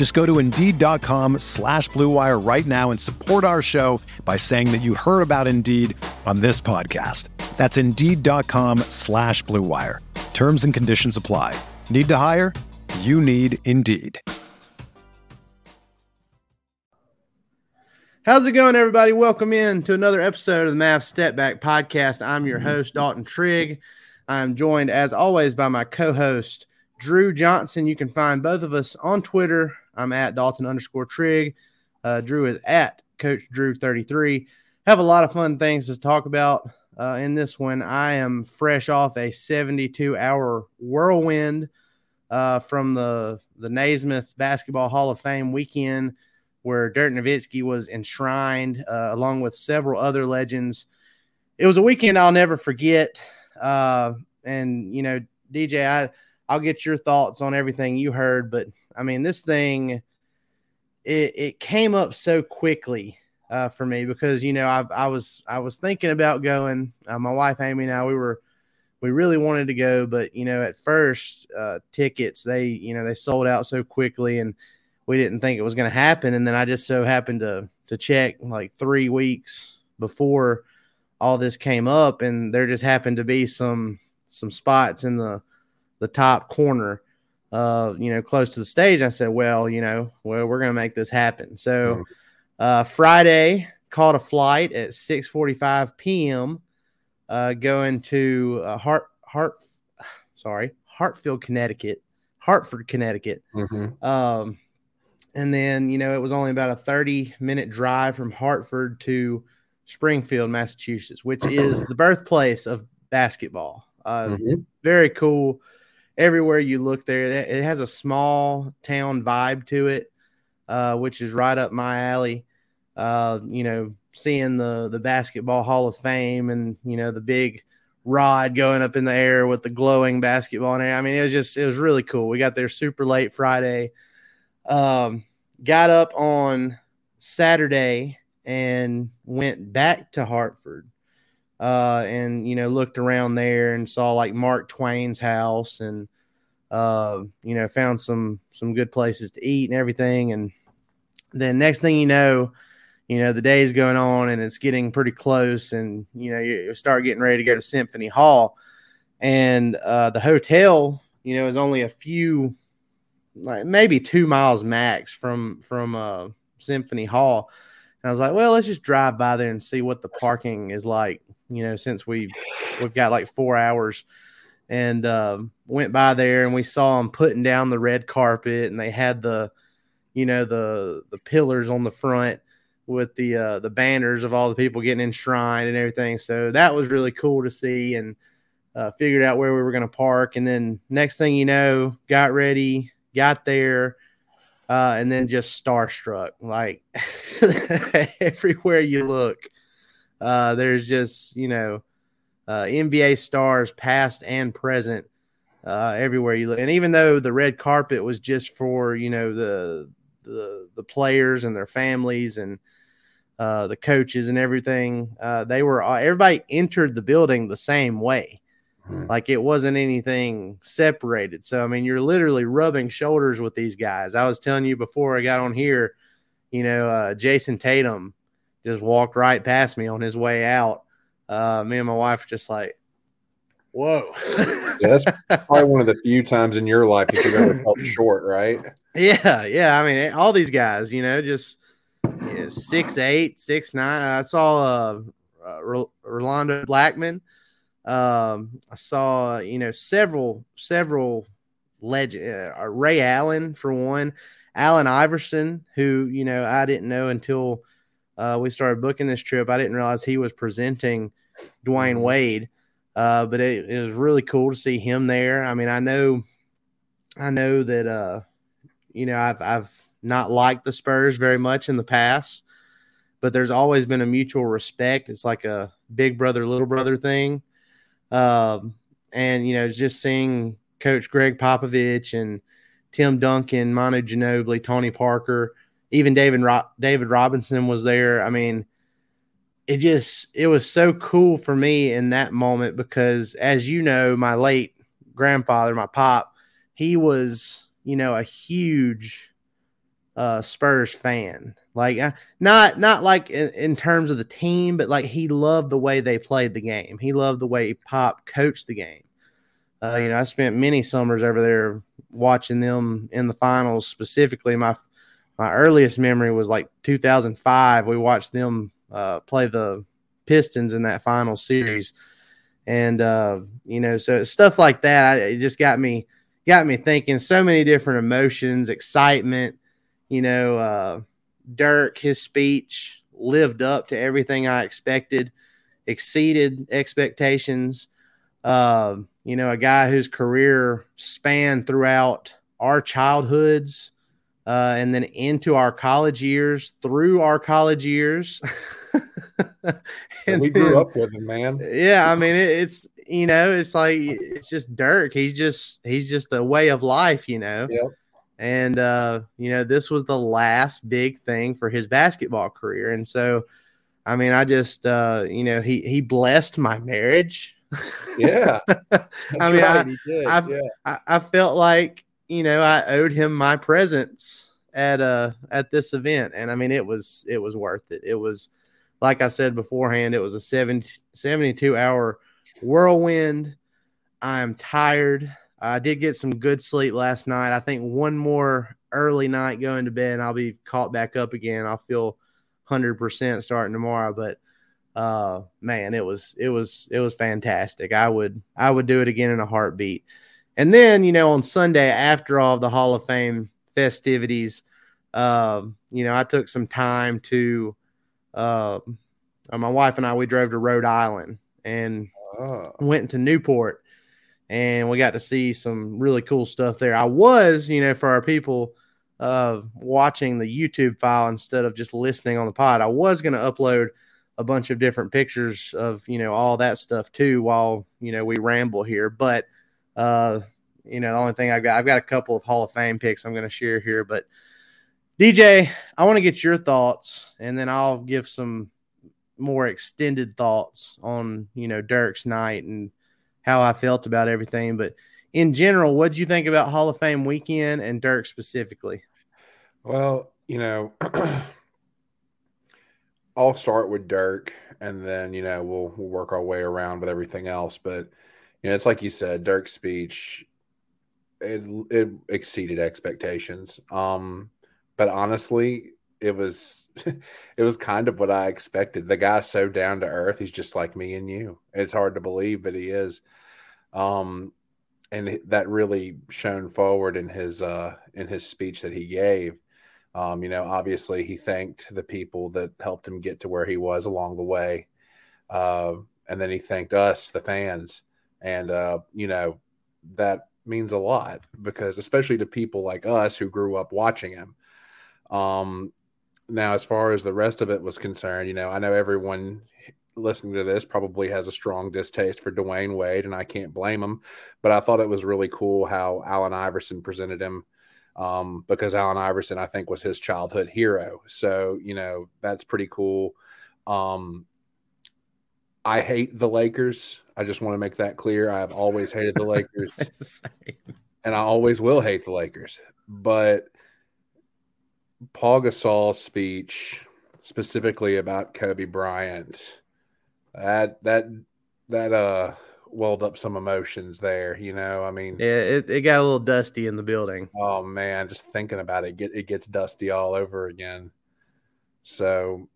Just go to Indeed.com slash BlueWire right now and support our show by saying that you heard about Indeed on this podcast. That's Indeed.com slash BlueWire. Terms and conditions apply. Need to hire? You need Indeed. How's it going, everybody? Welcome in to another episode of the Mavs Step Back Podcast. I'm your host, Dalton Trigg. I'm joined, as always, by my co host, Drew Johnson. You can find both of us on Twitter. I'm at Dalton underscore Trigg. Uh, Drew is at Coach Drew 33. Have a lot of fun things to talk about uh, in this one. I am fresh off a 72 hour whirlwind uh, from the, the Naismith Basketball Hall of Fame weekend where Dirk Nowitzki was enshrined uh, along with several other legends. It was a weekend I'll never forget. Uh, and you know, DJ, I I'll get your thoughts on everything you heard, but I mean, this thing it it came up so quickly uh, for me because you know I I was I was thinking about going. Uh, my wife Amy and I we were we really wanted to go, but you know at first uh, tickets they you know they sold out so quickly and we didn't think it was going to happen. And then I just so happened to to check like three weeks before all this came up, and there just happened to be some some spots in the the top corner, uh, you know, close to the stage. I said, well, you know, well, we're going to make this happen. So uh, Friday caught a flight at 6:45 p.m. Uh, going to uh, Hart Hart, sorry, Hartfield, Connecticut, Hartford, Connecticut. Mm-hmm. Um, and then, you know, it was only about a 30 minute drive from Hartford to Springfield, Massachusetts, which is the birthplace of basketball. Uh, mm-hmm. Very cool. Everywhere you look there, it has a small town vibe to it, uh, which is right up my alley. Uh, you know, seeing the the basketball Hall of Fame and you know the big rod going up in the air with the glowing basketball in there. I mean, it was just it was really cool. We got there super late Friday. Um, got up on Saturday and went back to Hartford. Uh, and you know, looked around there and saw like Mark Twain's house and uh, you know, found some some good places to eat and everything. And then next thing you know, you know, the day is going on and it's getting pretty close, and you know, you start getting ready to go to Symphony Hall. And uh, the hotel, you know, is only a few like maybe two miles max from from uh, Symphony Hall. And I was like, well, let's just drive by there and see what the parking is like. You know, since we've we've got like four hours, and uh, went by there and we saw them putting down the red carpet, and they had the, you know, the the pillars on the front with the uh, the banners of all the people getting enshrined and everything. So that was really cool to see, and uh, figured out where we were going to park. And then next thing you know, got ready, got there, uh, and then just starstruck. Like everywhere you look, uh, there's just you know uh, NBA stars, past and present, uh, everywhere you look. And even though the red carpet was just for you know the the the players and their families and uh, the coaches and everything, uh, they were everybody entered the building the same way. Hmm. Like it wasn't anything separated. So I mean, you're literally rubbing shoulders with these guys. I was telling you before I got on here, you know, uh, Jayson Tatum just walked right past me on his way out. Uh, me and my wife are just like, "Whoa!" yeah, that's probably one of the few times in your life that you've ever felt short, right? Yeah, yeah. I mean, all these guys, you know, just you know, six eight, six nine. I saw uh, uh Rolando Blackman Um, I saw you know several several legend uh, Ray Allen for one, Allen Iverson, who you know I didn't know until uh, we started booking this trip. I didn't realize he was presenting Dwyane mm-hmm. Wade, uh, but it, it, was really cool to see him there. I mean, I know, I know that uh, you know I've I've not liked the Spurs very much in the past, but there's always been a mutual respect. It's like a big brother little brother thing, um, and you know just seeing Coach Gregg Popovich and Tim Duncan, Manu Ginobili, Tony Parker, even David Ro- David Robinson was there. I mean, it just it was so cool for me in that moment because, as you know, my late grandfather, my pop, he was you know a huge uh, Spurs fan. Like uh, not not like in, in, terms of the team, but like he loved the way they played the game. He loved the way Pop coached the game. Uh, you know, I spent many summers over there watching them in the finals. Specifically, my my earliest memory was like 2005. We watched them uh, play the Pistons in that final series, and uh, you know, so stuff like that. I, it just got me got me thinking. So many different emotions, excitement. You know, uh, Dirk, his speech lived up to everything I expected, exceeded expectations. Uh, you know, a guy whose career spanned throughout our childhoods uh, and then into our college years, through our college years. and we grew then, up with him, man. Yeah, I mean, it, it's you know, it's like it's just Dirk. He's just he's just a way of life, you know. Yep. And uh, you know, this was the last big thing for his basketball career, and so, I mean, I just uh, you know, he he blessed my marriage yeah. I mean, right, I, yeah. I, I felt like, you know, I owed him my presence at uh at this event. And I mean it was it was worth it. It was like I said beforehand, it was a 70, 72 hour whirlwind. I'm tired. I did get some good sleep last night. I think one more early night going to bed and I'll be caught back up again. I'll feel 100% starting tomorrow, but uh man it was it was it was fantastic i would i would do it again in a heartbeat and then you know on sunday after all the hall of fame festivities uh, you know i took some time to uh, my wife and i we drove to rhode island and oh. went to newport and we got to see some really cool stuff there i was you know for our people uh watching the youtube file instead of just listening on the pod i was going to upload a bunch of different pictures of you know all that stuff too while you know we ramble here but uh you know the only thing i've got i've got a couple of hall of fame picks i'm going to share here but dj i want to get your thoughts and then i'll give some more extended thoughts on you know dirk's night and how i felt about everything but in general what do you think about hall of fame weekend and dirk specifically well you know I'll start with Dirk, and then you know we'll we'll work our way around with everything else. But you know, it's like you said, Dirk's speech it it exceeded expectations. Um, but honestly, it was it was kind of what I expected. The guy's so down to earth. He's just like me and you. It's hard to believe, but he is. Um, and that really shone forward in his uh in his speech that he gave. Um, you know, obviously he thanked the people that helped him get to where he was along the way. Uh, and then he thanked us, the fans. And, uh, you know, that means a lot because, especially to people like us who grew up watching him. Um, now, as far as the rest of it was concerned, you know, I know everyone listening to this probably has a strong distaste for Dwyane Wade, and I can't blame him. But I thought it was really cool how Allen Iverson presented him um, because Allen Iverson, I think, was his childhood hero. So, you know, that's pretty cool. Um, I hate the Lakers. I just want to make that clear. I have always hated the Lakers, and I always will hate the Lakers. But Pau Gasol's speech, specifically about Kobe Bryant, that that that uh welled up some emotions there. You know, I mean, yeah, it, it got a little dusty in the building. Oh man, just thinking about it, get it gets dusty all over again. So,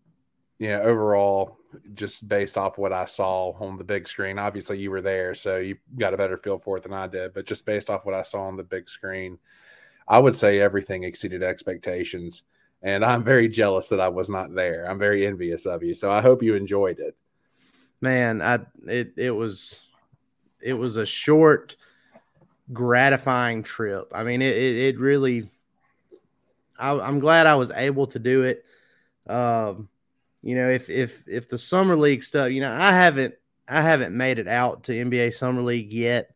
you know, overall, just based off what I saw on the big screen. Obviously, you were there, so you got a better feel for it than I did. But just based off what I saw on the big screen, I would say everything exceeded expectations. And I'm very jealous that I was not there. I'm very envious of you. So I hope you enjoyed it. Man, I it it was it was a short, gratifying trip. I mean, it it, it really. I, I'm glad I was able to do it. Um, you know, if if if the summer league stuff, you know, I haven't I haven't made it out to NBA summer league yet,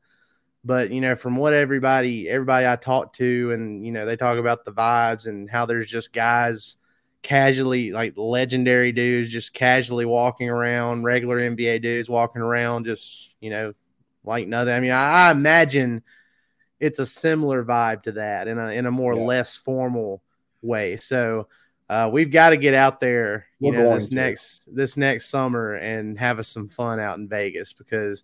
but you know, from what everybody everybody I talk to, and you know, they talk about the vibes and how there's just guys casually like legendary dudes just casually walking around, regular NBA dudes walking around, just you know, like nothing. I mean, I, I imagine it's a similar vibe to that in a in a more yeah. less formal way. So uh, we've got to get out there, you We're know, this to. next this next summer and have us some fun out in Vegas because,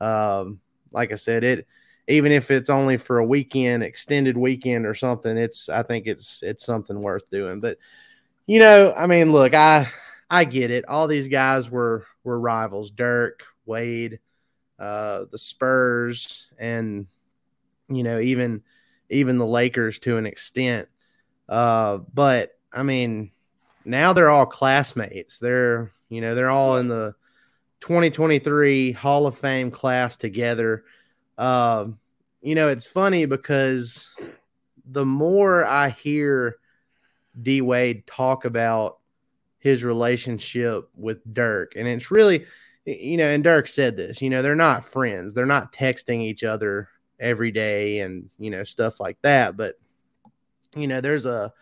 um, like I said, it even if it's only for a weekend, extended weekend or something, it's I think it's it's something worth doing. But you know, I mean, look, I I get it. All these guys were were rivals: Dirk, Wade, uh, the Spurs, and you know even even the Lakers to an extent. Uh, but I mean, now they're all classmates. They're, you know, they're all in the 2023 Hall of Fame class together. Uh, you know, it's funny because the more I hear D Wade talk about his relationship with Dirk, and it's really, you know, and Dirk said this, you know, they're not friends, they're not texting each other every day and, you know, stuff like that. But, you know, there's a,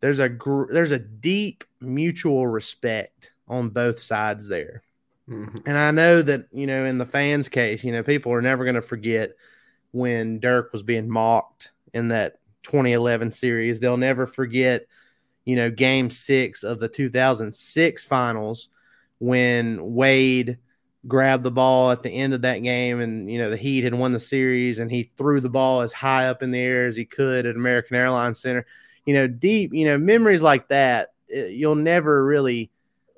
there's a gr- there's a deep mutual respect on both sides there. Mm-hmm. And I know that, you know, in the fans' case, you know, people are never going to forget when Dirk was being mocked in that 2011 series. They'll never forget, you know, game six of the 2006 finals when Wade grabbed the ball at the end of that game and, you know, the Heat had won the series and he threw the ball as high up in the air as he could at American Airlines Center you know, deep, you know, memories like that, eh, you'll never really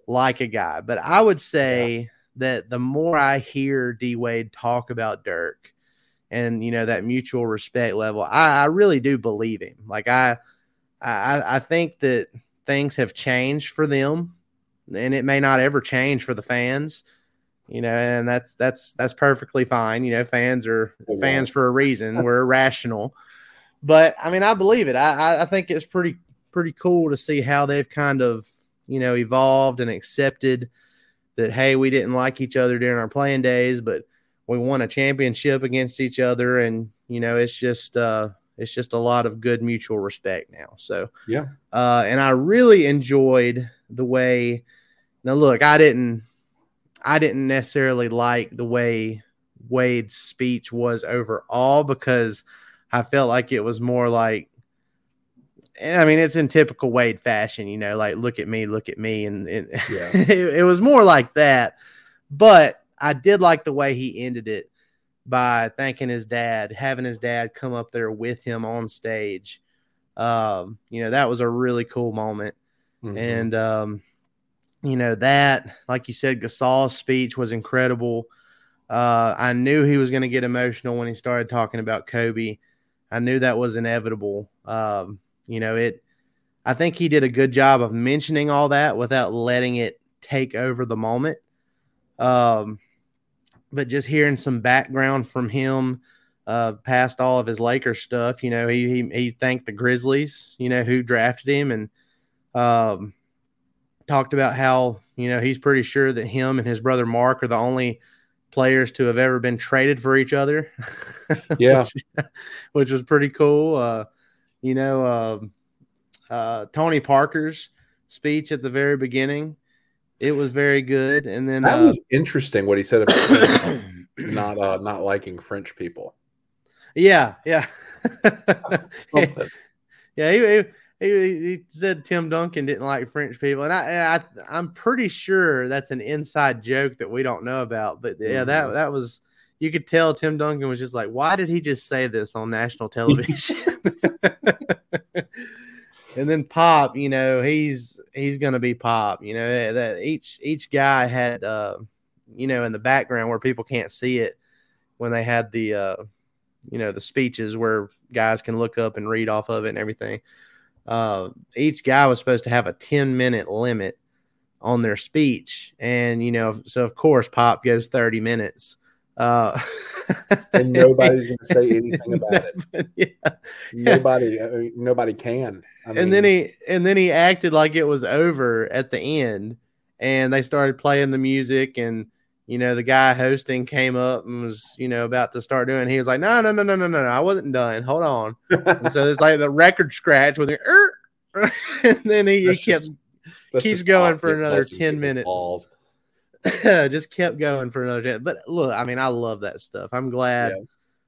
like a guy. But I would say yeah. that the more I hear D Wade talk about Dirk and, you know, that mutual respect level, I, I really do believe him. Like I, I, I think that things have changed for them and it may not ever change for the fans you know and that's that's that's perfectly fine you know fans are fans for a reason we're irrational but I mean, I believe it. I, I think it's pretty pretty cool to see how they've kind of you know evolved and accepted that hey, we didn't like each other during our playing days, but we won a championship against each other, and you know it's just uh, it's just a lot of good mutual respect now. So yeah, uh, and I really enjoyed the way. Now look, I didn't I didn't necessarily like the way Wade's speech was overall because I felt like it was more like, I mean, it's in typical Wade fashion, you know, like look at me, look at me, and, and yeah. it, it was more like that. But I did like the way he ended it by thanking his dad, having his dad come up there with him on stage. Um, you know, that was a really cool moment. Mm-hmm. And um, you know, that, like you said, Gasol's speech was incredible. Uh, I knew he was going to get emotional when he started talking about Kobe. I knew that was inevitable. Um, you know, it. I think he did a good job of mentioning all that without letting it take over the moment. Um, but just hearing some background from him uh, past all of his Lakers stuff, you know, he, he he thanked the Grizzlies, you know, who drafted him, and um, talked about how you know he's pretty sure that him and his brother Mark are the only players to have ever been traded for each other. Yeah, which, which, was pretty cool. Uh, you know, uh, uh, Tony Parker's speech at the very beginning, it was very good. And then that was uh, interesting what he said about not uh, not liking French people. Yeah, yeah, yeah. He, he, he, he said Tim Duncan didn't like French people, and I, I I'm pretty sure that's an inside joke that we don't know about. But yeah, that mm-hmm. that was you could tell Tim Duncan was just like, why did he just say this on national television? and then Pop, you know, he's he's gonna be Pop. You know, that each each guy had, uh, you know, in the background where people can't see it when they had the, uh, you know, the speeches where guys can look up and read off of it and everything. Uh, each guy was supposed to have a ten minute limit on their speech, and you know, so of course Pop goes thirty minutes. Uh, and nobody's going to say anything about it. yeah. Nobody, I mean, nobody can. I and then he and then he acted like it was over at the end, and they started playing the music, and you know the guy hosting came up and was you know about to start doing. He was like, "No, no, no, no, no, no, no, I wasn't done. Hold on." so it's like the record scratch with it, and then he, he kept just, keeps going for another ten minutes. Just kept going for another 10. But look, I mean, I love that stuff. I'm glad. Yeah.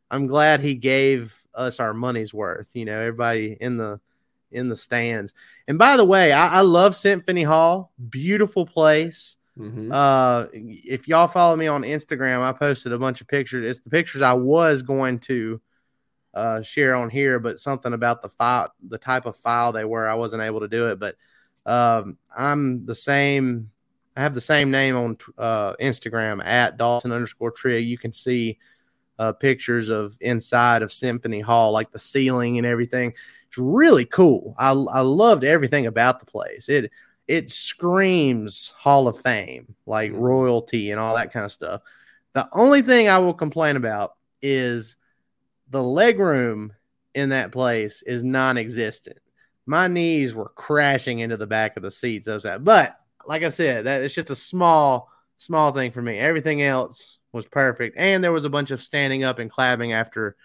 I'm glad he gave us our money's worth. You know, everybody in the in the stands. And by the way, I, I love Symphony Hall. Beautiful place. Mm-hmm. Uh, if y'all follow me on Instagram, I posted a bunch of pictures. It's the pictures I was going to uh, share on here, but something about the file, the type of file they were, I wasn't able to do it. But um, I'm the same I have the same name on uh, Instagram at Dalton underscore Trigg. You can see uh, pictures of inside of Symphony Hall, like the ceiling and everything. It's really cool. I, I loved everything about the place. It it screams Hall of Fame, like mm-hmm. royalty and all that kind of stuff. The only thing I will complain about is the leg room in that place is non-existent. My knees were crashing into the back of the seats. Those that, but like I said, that it's just a small, small thing for me. Everything else was perfect, and there was a bunch of standing up and clapping after,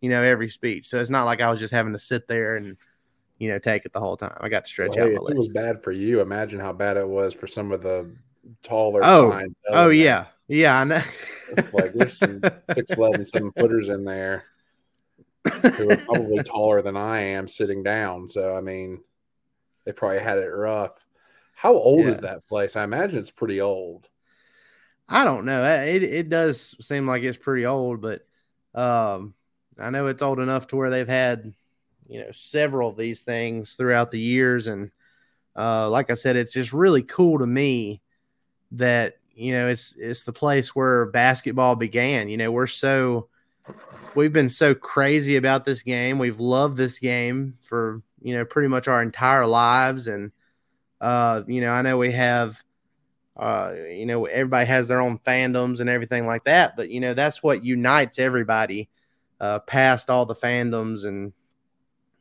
you know, every speech. So it's not like I was just having to sit there and, you know, take it the whole time. I got to stretch well, out. Hey, it was bad for you, imagine how bad it was for some of the taller. Oh, oh yeah, yeah. I know. it's like there's some six eleven seven footers in there who are probably taller than I am sitting down. So I mean, they probably had it rough. How old yeah. is that place? I imagine it's pretty old. I don't know. It it does seem like it's pretty old, but um, I know it's old enough to where they've had you know several of these things throughout the years, and uh, like I said, it's just really cool to me that you know it's it's the place where basketball began. You know, we're so we've been so crazy about this game. We've loved this game for you know pretty much our entire lives, and uh, you know, I know we have, uh, you know, everybody has their own fandoms and everything like that, but you know, that's what unites everybody uh, past all the fandoms and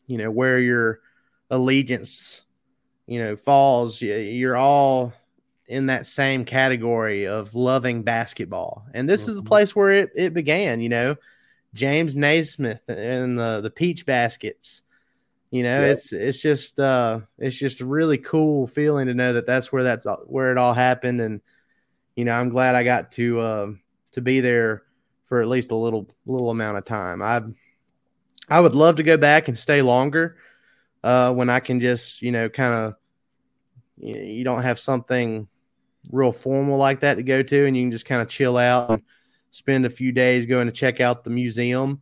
you know where your allegiance, you know, falls. You're all in that same category of loving basketball, and this mm-hmm. is the mm-hmm. place where it, it began. You know, James Naismith and the the Peach Baskets you know, yeah. it's it's just uh it's just a really cool feeling to know that that's where that's where it all happened, and you know, I'm glad I got to uh, to be there for at least a little little amount of time. I I would love to go back and stay longer uh, when I can just you know kind of you, know, you don't have something real formal like that to go to, and you can just kind of chill out and spend a few days going to check out the museum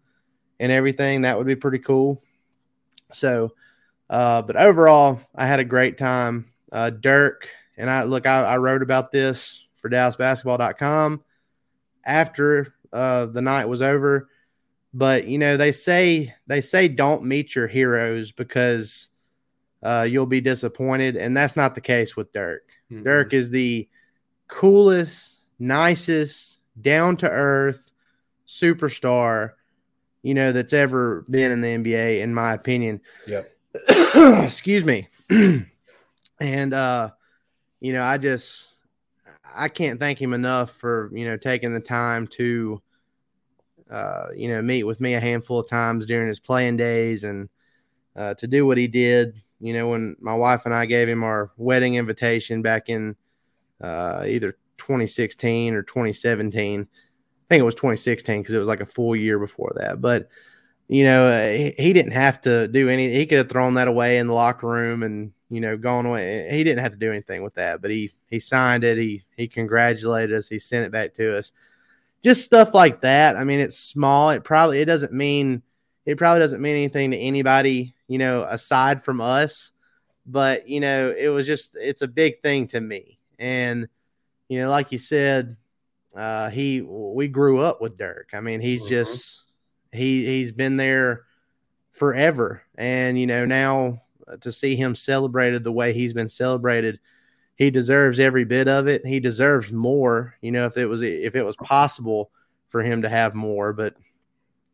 and everything. That would be pretty cool. So, uh, but overall, I had a great time. Uh, Dirk and I look, I, I wrote about this for DallasBasketball.com after uh, the night was over. But you know, they say they say don't meet your heroes because uh, you'll be disappointed, and that's not the case with Dirk. Mm-hmm. Dirk is the coolest, nicest, down to earth superstar you know, that's ever been in the NBA, in my opinion. Yeah. Excuse me. and uh, you know, I just I can't thank him enough for, you know, taking the time to uh, you know, meet with me a handful of times during his playing days and uh, to do what he did. You know, when my wife and I gave him our wedding invitation back in uh, either 2016 or 2017, I think it was 2016 because it was like a full year before that. But you know, uh, he, he, didn't have to do any. He could have thrown that away in the locker room and you know gone away. He didn't have to do anything with that. But he he signed it. He he congratulated us. He sent it back to us. Just stuff like that. I mean, it's small. It probably it doesn't mean it probably doesn't mean anything to anybody. You know, aside from us. but you know, it was just it's a big thing to me. And you know, like you said, uh, he we grew up with Dirk. I mean, he's mm-hmm. just he he's been there forever, and you know now to see him celebrated the way he's been celebrated, he deserves every bit of it. He deserves more. You know, if it was if it was possible for him to have more, but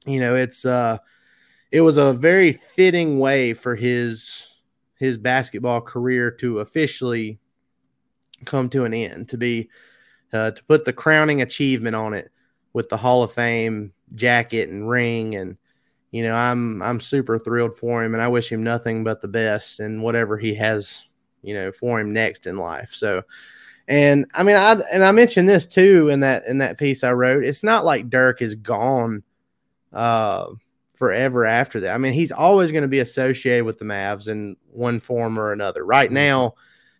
you know, it's uh, it was a very fitting way for his his basketball career to officially come to an end to be uh, to put the crowning achievement on it with the Hall of Fame jacket and ring and you know I'm I'm super thrilled for him and I wish him nothing but the best and whatever he has you know for him next in life so and I mean I and I mentioned this too in that in that piece I wrote it's not like Dirk is gone uh forever after that I mean he's always going to be associated with the Mavs in one form or another right mm-hmm. now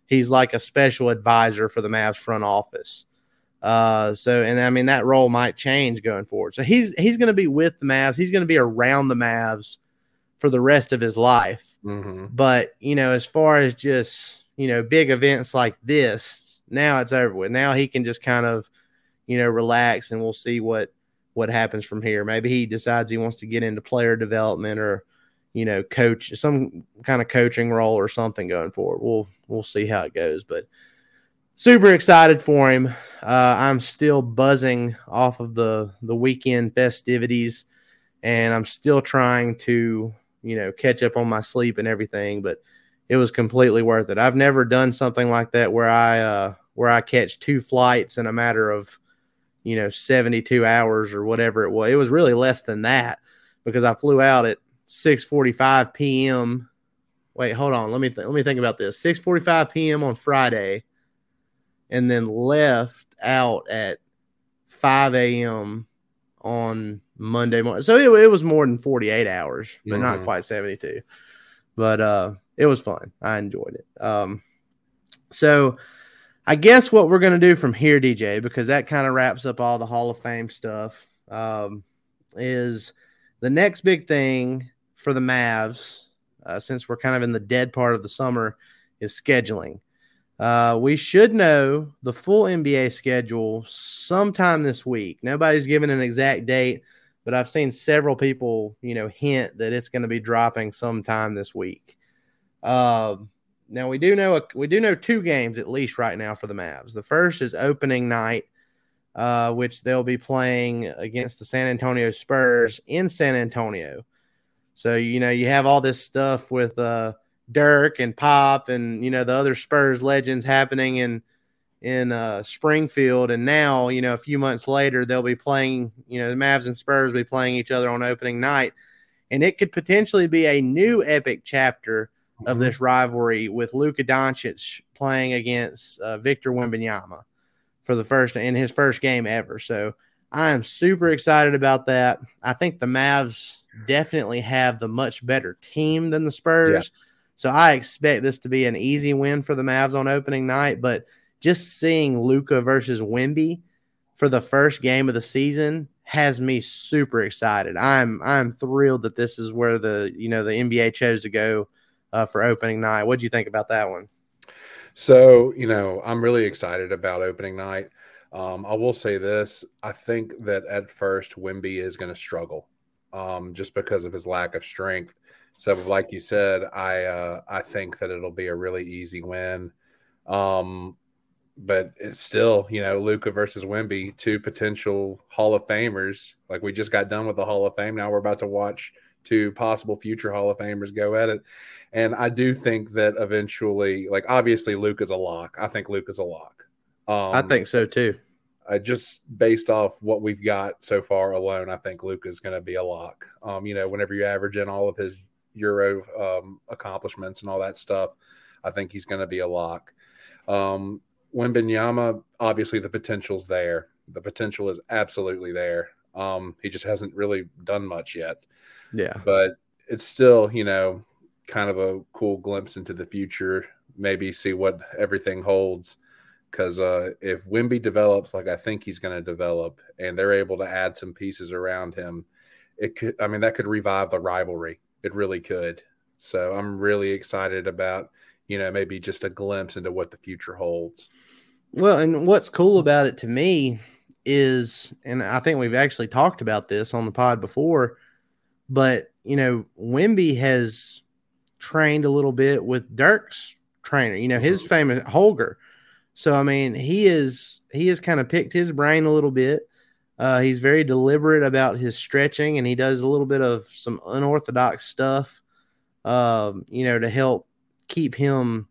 he's like a special advisor for the Mavs front office. Uh, so and I mean that role might change going forward. So he's he's going to be with the Mavs. He's going to be around the Mavs for the rest of his life. Mm-hmm. But you know, as far as just you know big events like this, now it's over with. Now he can just kind of you know relax, and we'll see what what happens from here. Maybe he decides he wants to get into player development or you know, coach some kind of coaching role or something going forward. We'll we'll see how it goes, but super excited for him. Uh, I'm still buzzing off of the the weekend festivities, and I'm still trying to you know catch up on my sleep and everything. But it was completely worth it. I've never done something like that where I uh, where I catch two flights in a matter of you know 72 hours or whatever it was. It was really less than that because I flew out at 6:45 p.m. Wait, hold on. Let me th- let me think about this. 6:45 p.m. on Friday, and then left out at 5 a.m. on Monday morning. So it, it was more than 48 hours, but mm-hmm. not quite 72. But uh, it was fun. I enjoyed it. Um, so I guess what we're going to do from here, DJ, because that kind of wraps up all the Hall of Fame stuff, um, is the next big thing for the Mavs, uh, since we're kind of in the dead part of the summer, is scheduling. Uh, we should know the full NBA schedule sometime this week. Nobody's given an exact date, but I've seen several people, you know, hint that it's going to be dropping sometime this week. Uh, now we do know a, we do know two games at least right now for the Mavs. The first is opening night, uh, which they'll be playing against the San Antonio Spurs in San Antonio. So you know you have all this stuff with uh, Dirk and Pop and you know the other Spurs legends happening in in uh, Springfield, and now you know a few months later they'll be playing. You know the Mavs and Spurs will be playing each other on opening night, and it could potentially be a new epic chapter mm-hmm. of this rivalry with Luka Doncic playing against uh, Victor Wembanyama for the first in his first game ever. So I am super excited about that. I think the Mavs definitely have the much better team than the Spurs. Yeah. So I expect this to be an easy win for the Mavs on opening night. But just seeing Luka versus Wemby for the first game of the season has me super excited. I'm I'm thrilled that this is where the you know the NBA chose to go uh, for opening night. What do you think about that one? So you know I'm really excited about opening night. Um, I will say this: I think that at first Wemby is going to struggle um, just because of his lack of strength. So, like you said, I uh, I think that it'll be a really easy win. Um, but it's still, you know, Luka versus Wemby, two potential Hall of Famers. Like we just got done with the Hall of Fame. Now we're about to watch two possible future Hall of Famers go at it. And I do think that eventually, like obviously, Luka's a lock. I think Luka's a lock. Um, I think so too uh, just based off what we've got so far alone, I think Luka is going to be a lock. Um, you know, whenever you average in all of his Euro um, accomplishments and all that stuff, I think he's going to be a lock. Um, Wembanyama, obviously the potential's there. The potential is absolutely there. Um, he just hasn't really done much yet. Yeah, but it's still, you know, kind of a cool glimpse into the future. Maybe see what everything holds because uh, if Wemby develops like I think he's going to develop, and they're able to add some pieces around him, it could. I mean, that could revive the rivalry. It really could. So I'm really excited about you know, maybe just a glimpse into what the future holds. Well, and what's cool about it to me is, and I think we've actually talked about this on the pod before, but you know, Wemby has trained a little bit with Dirk's trainer, you know, his mm-hmm. famous Holger. So I mean, he is he has kind of picked his brain a little bit. Uh, he's very deliberate about his stretching, and he does a little bit of some unorthodox stuff, um, you know, to help keep him.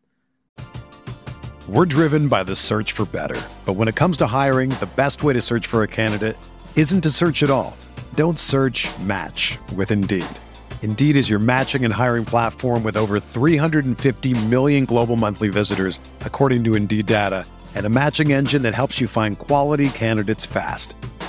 We're driven by the search for better, but when it comes to hiring, the best way to search for a candidate isn't to search at all. Don't search. Match with Indeed. Indeed is your matching and hiring platform with over 350 million global monthly visitors, according to Indeed data, and a matching engine that helps you find quality candidates fast.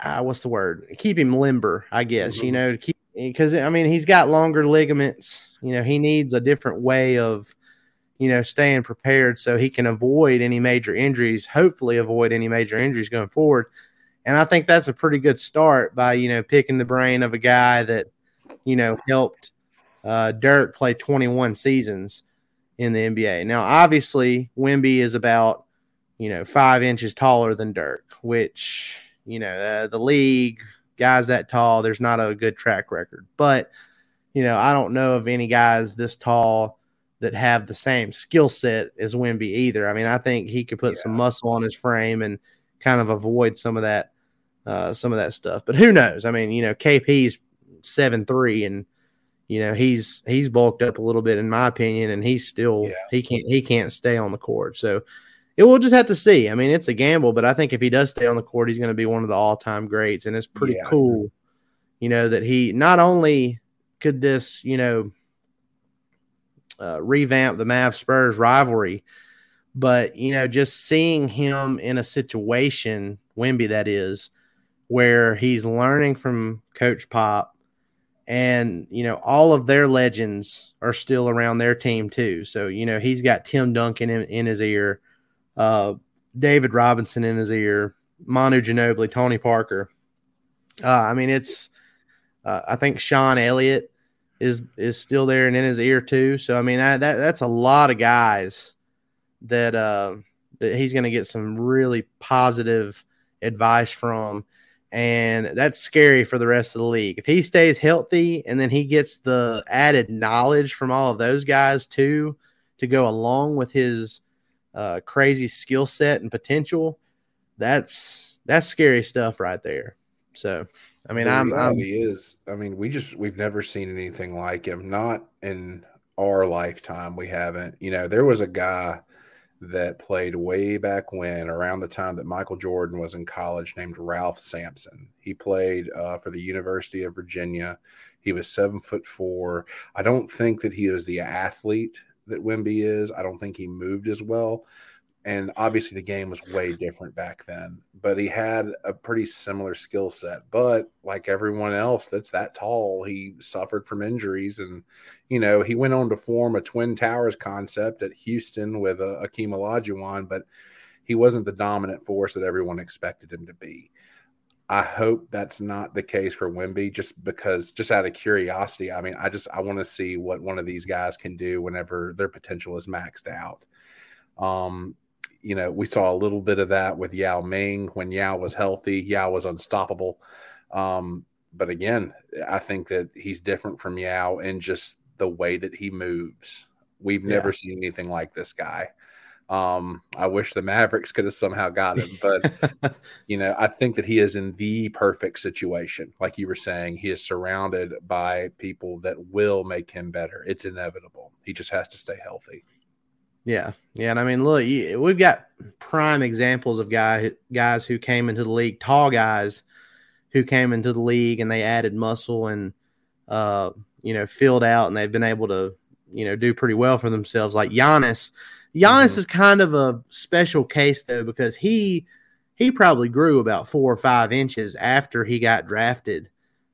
uh, what's the word? Keep him limber, I guess. Mm-hmm. You know, keep because I mean he's got longer ligaments. You know, he needs a different way of, you know, staying prepared so he can avoid any major injuries. Hopefully, avoid any major injuries going forward. And I think that's a pretty good start by you know picking the brain of a guy that, you know, helped uh, Dirk play 21 seasons in the NBA. Now, obviously, Wemby is about you know five inches taller than Dirk, which you know, uh, the league, guys that tall, there's not a good track record. But, you know, I don't know of any guys this tall that have the same skill set as Wemby either. I mean, I think he could put yeah. some muscle on his frame and kind of avoid some of that, uh, some of that stuff. But who knows? I mean, you know, KP's seven three, and you know he's he's bulked up a little bit in my opinion, and he's still yeah. he can't he can't stay on the court. So it, we'll just have to see. I mean, it's a gamble, but I think if he does stay on the court, he's going to be one of the all-time greats, and it's pretty yeah. cool, you know, that he not only could this, you know, uh, revamp the Mavs Spurs rivalry, but you know, just seeing him in a situation, Wemby that is, where he's learning from Coach Pop, and you know, all of their legends are still around their team too. So you know, he's got Tim Duncan in, in his ear uh, David Robinson in his ear, Manu Ginobili, Tony Parker. Uh, I mean, it's uh, I think Sean Elliott is is still there and in his ear too. So I mean, that, that that's a lot of guys that uh, that he's going to get some really positive advice from, and that's scary for the rest of the league. If he stays healthy and then he gets the added knowledge from all of those guys too to go along with his uh, crazy skill set and potential, that's that's scary stuff right there. So, I mean, I'm, I'm is, I mean, we just we've never seen anything like him. Not in our lifetime, we haven't. You know, there was a guy that played way back when, around the time that Michael Jordan was in college, named Ralph Sampson. He played uh, for the University of Virginia. He was seven foot four. I don't think that he was the athlete that Wemby is. I don't think he moved as well. And obviously, the game was way different back then, but he had a pretty similar skill set. But like everyone else that's that tall, he suffered from injuries. And, you know, he went on to form a Twin Towers concept at Houston with uh, Akeem Olajuwon, but he wasn't the dominant force that everyone expected him to be. I hope that's not the case for Wemby, just because, just out of curiosity. I mean, I just I want to see what one of these guys can do whenever their potential is maxed out. Um, you know, we saw a little bit of that with Yao Ming when Yao was healthy. Yao was unstoppable. Um, but again, I think that he's different from Yao in just the way that he moves. We've yeah. never seen anything like this guy. Um, I wish the Mavericks could have somehow got him, but you know, I think that he is in the perfect situation. Like you were saying, he is surrounded by people that will make him better. It's inevitable. He just has to stay healthy. Yeah, yeah, and I mean, look, we've got prime examples of guy guys who came into the league, tall guys who came into the league and they added muscle and uh, you know filled out, and they've been able to you know do pretty well for themselves. Like Giannis, Giannis mm-hmm. is kind of a special case though because he he probably grew about four or five inches after he got drafted.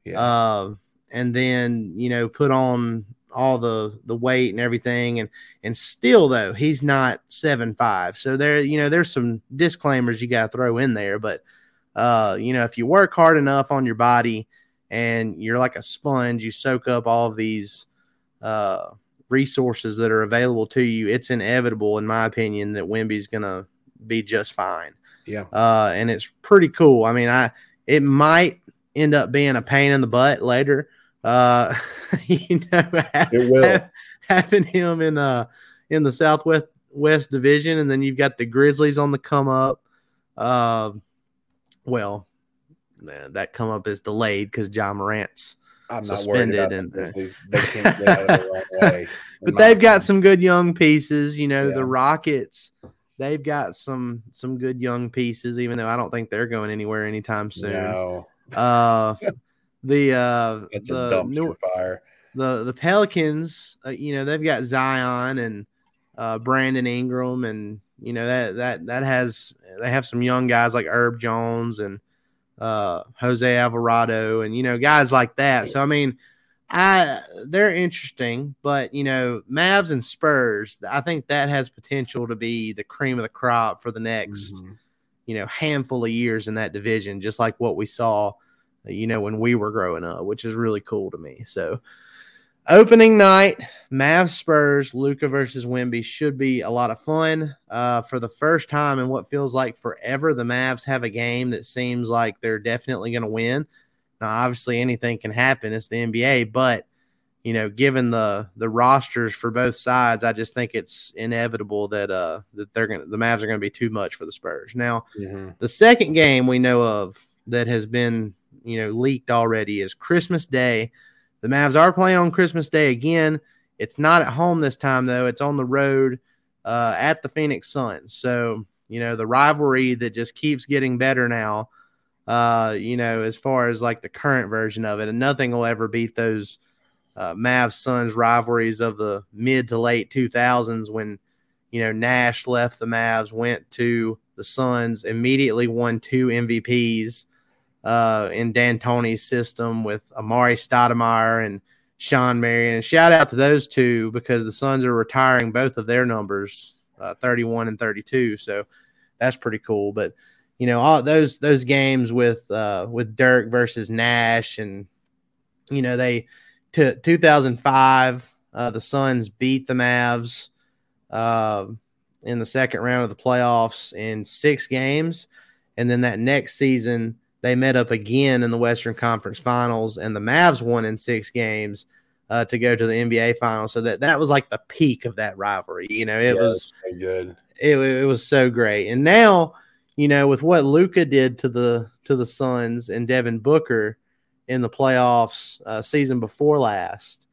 Yeah. Uh, and then you know put on all the the weight and everything and and still though he's not seven five so there you know there's some disclaimers you got to throw in there but uh you know if you work hard enough on your body and you're like a sponge you soak up all of these uh resources that are available to you it's inevitable in my opinion that Wemby's gonna be just fine. Yeah. Uh and it's pretty cool. I mean i it might end up being a pain in the butt later. Uh, you know, it will. having him in uh in the Southwest West Division, and then you've got the Grizzlies on the come up. Uh, well, that come up is delayed because Ja Morant's I'm suspended, and the they can't get out of the wrong way. but they've got some good young pieces. You know, yeah. the Rockets. They've got some some good young pieces, even though I don't think they're going anywhere anytime soon. No. Uh, the uh the new, fire. The the Pelicans, uh, you know, they've got Zion and uh Brandon Ingram and you know that that that has they have some young guys like Herb Jones and uh Jose Alvarado and you know guys like that. So I mean, I they're interesting, but you know, Mavs and Spurs, I think that has potential to be the cream of the crop for the next mm-hmm. you know handful of years in that division, just like what we saw you know, when we were growing up, which is really cool to me. So, opening night, Mavs Spurs, Luka versus Wemby should be a lot of fun. Uh, for the first time in what feels like forever, the Mavs have a game that seems like they're definitely going to win. Now, obviously, anything can happen. It's the NBA, but you know, given the the rosters for both sides, I just think it's inevitable that uh that they're gonna the Mavs are gonna be too much for the Spurs. Now, mm-hmm. the second game we know of that has been you know leaked already is Christmas Day. The Mavs are playing on Christmas Day again. It's not at home this time though. It's on the road uh, at the Phoenix Suns. So you know the rivalry that just keeps getting better now. Uh, you know, as far as like the current version of it, and nothing will ever beat those uh, Mavs Suns rivalries of the mid to late 2000s when you know Nash left the Mavs, went to the Suns, immediately won two MVPs uh, in D'Antoni's system with Amar'e Stoudemire and Shawn Marion. And shout out to those two because the Suns are retiring both of their numbers, uh, 31 and 32. So that's pretty cool. But you know, all those those games with uh, with Dirk versus Nash, and you know they to 2005, uh, the Suns beat the Mavs uh, in the second round of the playoffs in six games, and then that next season they met up again in the Western Conference Finals, and the Mavs won in six games uh, to go to the NBA Finals. So that that was like the peak of that rivalry. You know, it yeah, was so good. It, it was so great. And now, you know, with what Luka did to the to the Suns and Devin Booker in the playoffs uh, season before last,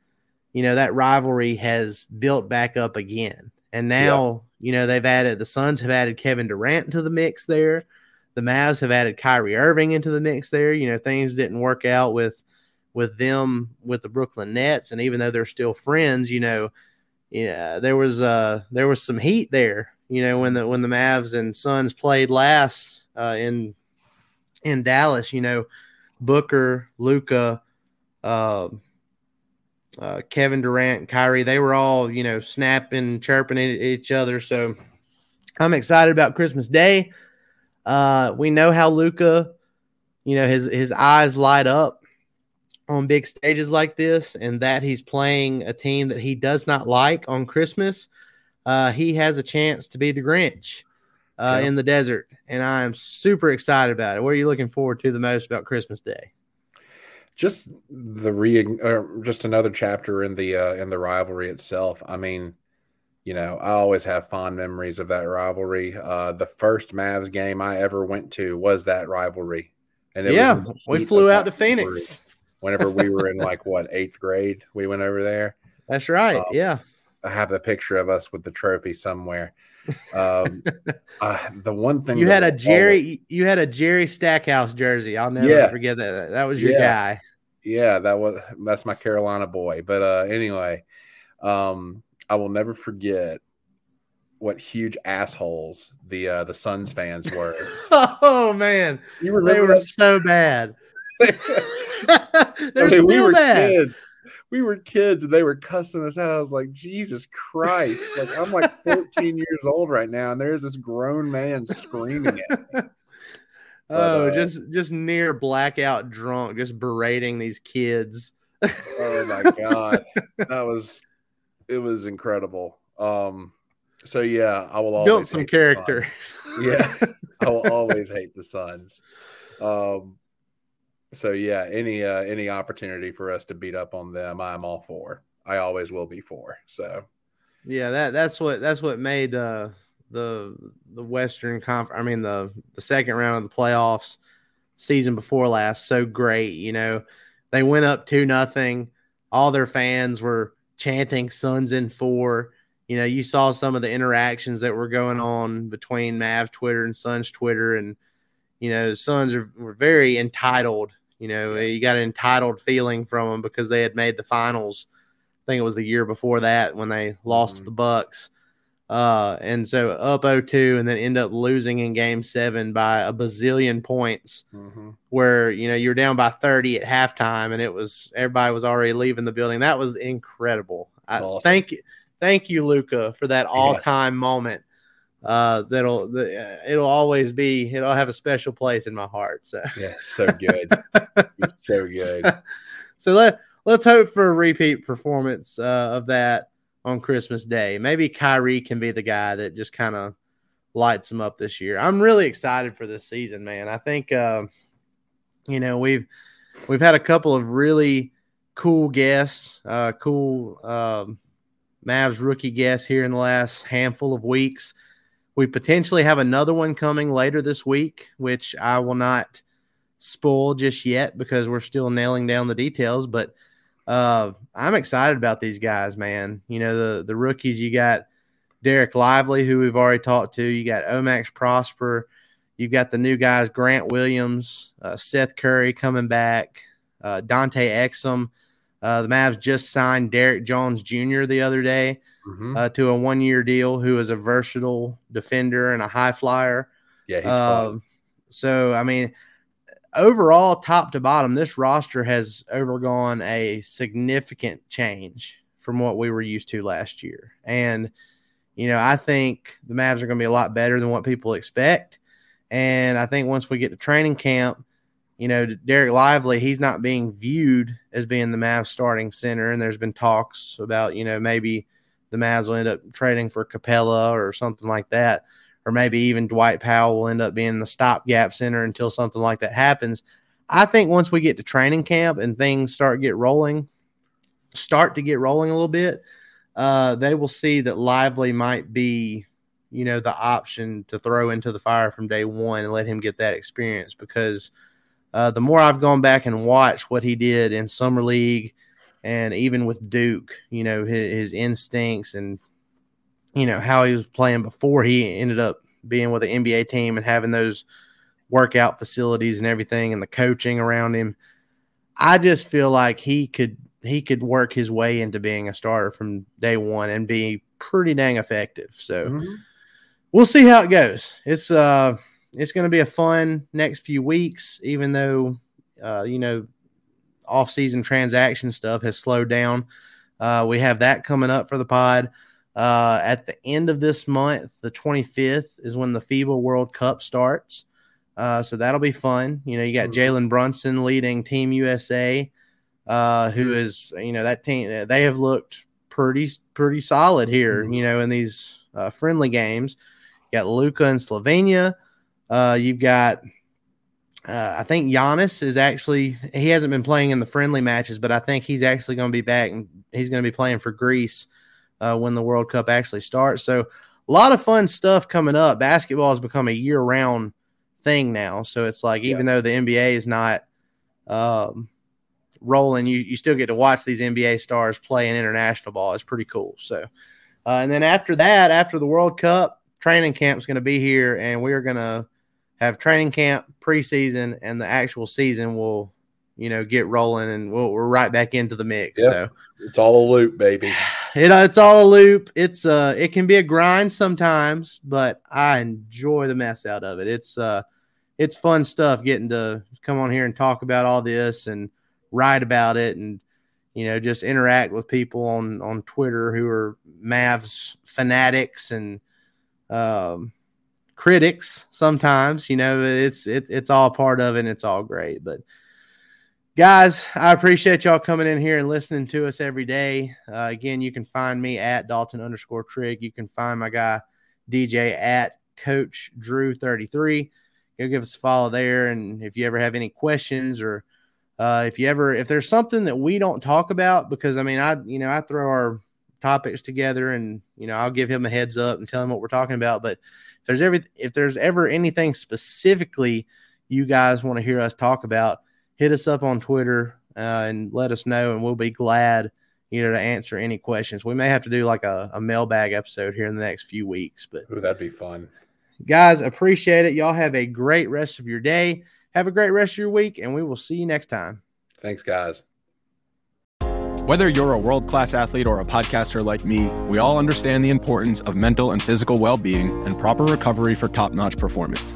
you know that rivalry has built back up again. And now, you know, they've added the Suns have added Kevin Durant to the mix there. The Mavs have added Kyrie Irving into the mix there. You know, things didn't work out with with them with the Brooklyn Nets, and even though they're still friends, you know, yeah, there was uh there was some heat there. You know, when the when the Mavs and Suns played last uh, in in Dallas, you know, Booker, Luka, uh, uh, Kevin Durant, Kyrie, they were all, you know, snapping, chirping at each other. So I'm excited about Christmas Day. Uh, we know how Luka, you know, his his eyes light up on big stages like this, and that he's playing a team that he does not like on Christmas. Uh, he has a chance to be the Grinch uh, in the desert, and I am super excited about it. What are you looking forward to the most about Christmas Day? just the re just another chapter in the uh, in the rivalry itself. I mean, you know, I always have fond memories of that rivalry. Uh, the first Mavs game I ever went to was that rivalry, and yeah, we flew out to Phoenix. Whenever we were in like what eighth grade, we went over there. That's right. Um, yeah, I have the picture of us with the trophy somewhere. Um, uh, the one thing you had a Jerry, always, you had a Jerry Stackhouse jersey. I'll never yeah, forget that. That was your yeah, guy. Yeah, that was that's my Carolina boy. But uh, anyway, um, I will never forget what huge assholes the uh, the Suns fans were. oh man, they were so bad. They're I mean, still we bad. Kids we were kids and they were cussing us out. I was like, Jesus Christ. Like I'm like 14 years old right now, and there's this grown man screaming at me. But, oh, uh, just just near blackout drunk, just berating these kids. oh my god. That was it was incredible. Um so yeah, I will always built some character. Yeah. I will always hate the Suns. Um so yeah, any uh, any opportunity for us to beat up on them, I'm all for. I always will be for. So yeah, that that's what that's what made uh, the the Western Conference. I mean the the second round of the playoffs season before last so great. You know, they went up two nothing. All their fans were chanting "Suns in four. You know, you saw some of the interactions that were going on between Mavs Twitter and Suns Twitter, and you know, Suns are were very entitled you know, you got an entitled feeling from them because they had made the finals. I think it was the year before that when they lost mm-hmm. to the Bucks. Uh, and so up 0-2 and then end up losing in game seven by a bazillion points mm-hmm. where, you know, you're down by 30 at halftime and it was, everybody was already leaving the building. That was incredible. I, awesome. Thank you. Thank you, Luka, for that all time yeah. moment uh, that'll the, uh, it'll always be it'll have a special place in my heart. So yeah, so good, so good. So, so, let let's hope for a repeat performance uh, of that on Christmas Day. Maybe Kyrie can be the guy that just kind of lights him up this year. I'm really excited for this season, man. I think uh, you know we've we've had a couple of really cool guests, uh, cool um, Mavs rookie guests here in the last handful of weeks. We potentially have another one coming later this week, which I will not spoil just yet because we're still nailing down the details. But uh, I'm excited about these guys, man. You know, the the rookies. You got Dereck Lively, who we've already talked to. You got O-Max Prosper. You've got the new guys, Grant Williams, uh, Seth Curry coming back, uh, Dante Exum. Uh, the Mavs just signed Derrick Jones Jr. the other day mm-hmm. uh, to a one year deal, who is a versatile defender and a high flyer. Yeah, he's uh, so I mean, overall, top to bottom, this roster has undergone a significant change from what we were used to last year, and you know, I think the Mavs are going to be a lot better than what people expect. And I think once we get to training camp, you know, Dereck Lively, he's not being viewed as being the Mavs starting center. And there's been talks about, you know, maybe the Mavs will end up trading for Capela or something like that. Or maybe even Dwight Powell will end up being the stopgap center until something like that happens. I think once we get to training camp and things start get rolling, start to get rolling a little bit, uh, they will see that Lively might be, you know, the option to throw into the fire from day one and let him get that experience. Because uh, the more I've gone back and watched what he did in summer league and even with Duke, you know, his, his instincts and you know, how he was playing before he ended up being with the NBA team and having those workout facilities and everything and the coaching around him. I just feel like he could he could work his way into being a starter from day one and be pretty dang effective. So mm-hmm. we'll see how it goes. It's uh it's going to be a fun next few weeks, even though uh, you know off-season transaction stuff has slowed down. Uh, we have that coming up for the pod. Uh, at the end of this month, the 25th is when the FIBA World Cup starts. Uh, so that'll be fun. You know, you got mm-hmm. Jalen Brunson leading Team USA, uh, who is, you know, that team, they have looked pretty, pretty solid here, mm-hmm. you know, in these uh, friendly games. You got Luka in Slovenia. Uh, you've got, uh, I think Giannis is actually, he hasn't been playing in the friendly matches, but I think he's actually going to be back and he's going to be playing for Greece uh, when the World Cup actually starts. So a lot of fun stuff coming up. Basketball has become a year round thing now. So it's like even yeah. though the NBA is not um, rolling, you you still get to watch these NBA stars play in international ball. It's pretty cool. So, uh, and then after that, after the World Cup, training camp is going to be here, and we are going to have training camp, preseason, and the actual season will you know get rolling, and we we are right back into the mix. Yep. So it's all a loop, baby. It, it's all a loop. It's uh, it can be a grind sometimes, but I enjoy the mess out of it. It's uh, it's fun stuff getting to come on here and talk about all this and write about it and you know just interact with people on on Twitter who are Mavs fanatics and um, critics sometimes. You know, it's it, it's all part of it and it's all great, but guys i appreciate y'all coming in here and listening to us every day. Uh, again you can find me at dalton underscore trigg you can find my guy dj at coach drew 33 go give us a follow there. And if you ever have any questions or uh, if you ever if there's something that we don't talk about because i mean i you know i throw our topics together and you know i'll give him a heads up and tell him what we're talking about. But if there's ever if there's ever anything specifically you guys want to hear us talk about hit us up on Twitter uh, and let us know, and we'll be glad you know to answer any questions. We may have to do like a, a mailbag episode here in the next few weeks, but Ooh, that'd be fun. Guys, appreciate it. Y'all have a great rest of your day. Have a great rest of your week, and we will see you next time. Thanks, guys. Whether you're a world class athlete or a podcaster like me, we all understand the importance of mental and physical well being and proper recovery for top notch performance.